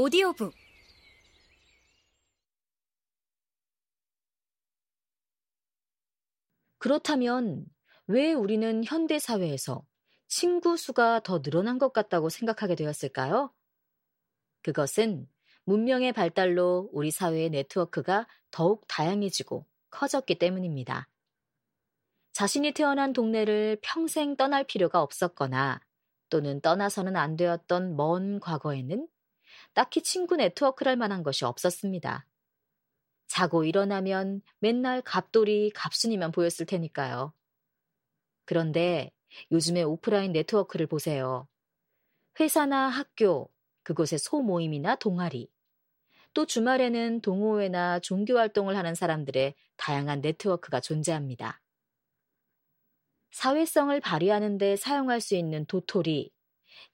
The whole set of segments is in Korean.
오디오북 그렇다면 왜 우리는 현대 사회에서 친구 수가 더 늘어난 것 같다고 생각하게 되었을까요? 그것은 문명의 발달로 우리 사회의 네트워크가 더욱 다양해지고 커졌기 때문입니다. 자신이 태어난 동네를 평생 떠날 필요가 없었거나 또는 떠나서는 안 되었던 먼 과거에는 딱히 친구 네트워크랄 만한 것이 없었습니다. 자고 일어나면 맨날 갑돌이 갑순이만 보였을 테니까요. 그런데 요즘의 오프라인 네트워크를 보세요. 회사나 학교, 그곳의 소모임이나 동아리, 또 주말에는 동호회나 종교 활동을 하는 사람들의 다양한 네트워크가 존재합니다. 사회성을 발휘하는 데 사용할 수 있는 도토리,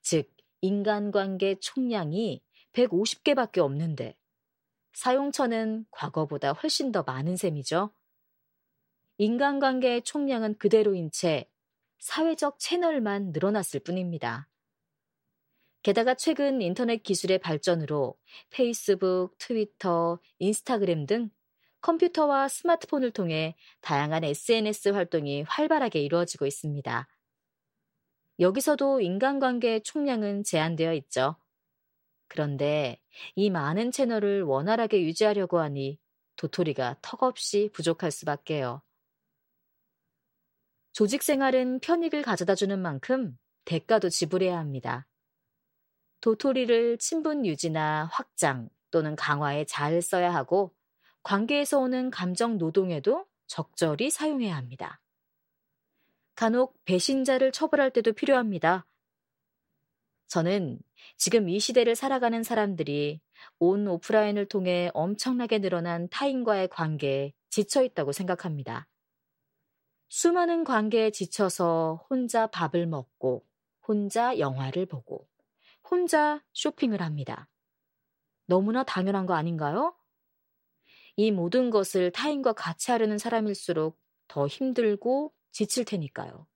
즉 인간관계 총량이 150개밖에 없는데 사용처는 과거보다 훨씬 더 많은 셈이죠. 인간관계의 총량은 그대로인 채 사회적 채널만 늘어났을 뿐입니다. 게다가 최근 인터넷 기술의 발전으로 페이스북, 트위터, 인스타그램 등 컴퓨터와 스마트폰을 통해 다양한 SNS 활동이 활발하게 이루어지고 있습니다. 여기서도 인간관계의 총량은 제한되어 있죠. 그런데 이 많은 채널을 원활하게 유지하려고 하니 도토리가 턱없이 부족할 수밖에요. 조직 생활은 편익을 가져다 주는 만큼 대가도 지불해야 합니다. 도토리를 친분 유지나 확장 또는 강화에 잘 써야 하고 관계에서 오는 감정 노동에도 적절히 사용해야 합니다. 간혹 배신자를 처벌할 때도 필요합니다. 저는 지금 이 시대를 살아가는 사람들이 온 오프라인을 통해 엄청나게 늘어난 타인과의 관계에 지쳐 있다고 생각합니다. 수많은 관계에 지쳐서 혼자 밥을 먹고, 혼자 영화를 보고, 혼자 쇼핑을 합니다. 너무나 당연한 거 아닌가요? 이 모든 것을 타인과 같이 하려는 사람일수록 더 힘들고 지칠 테니까요.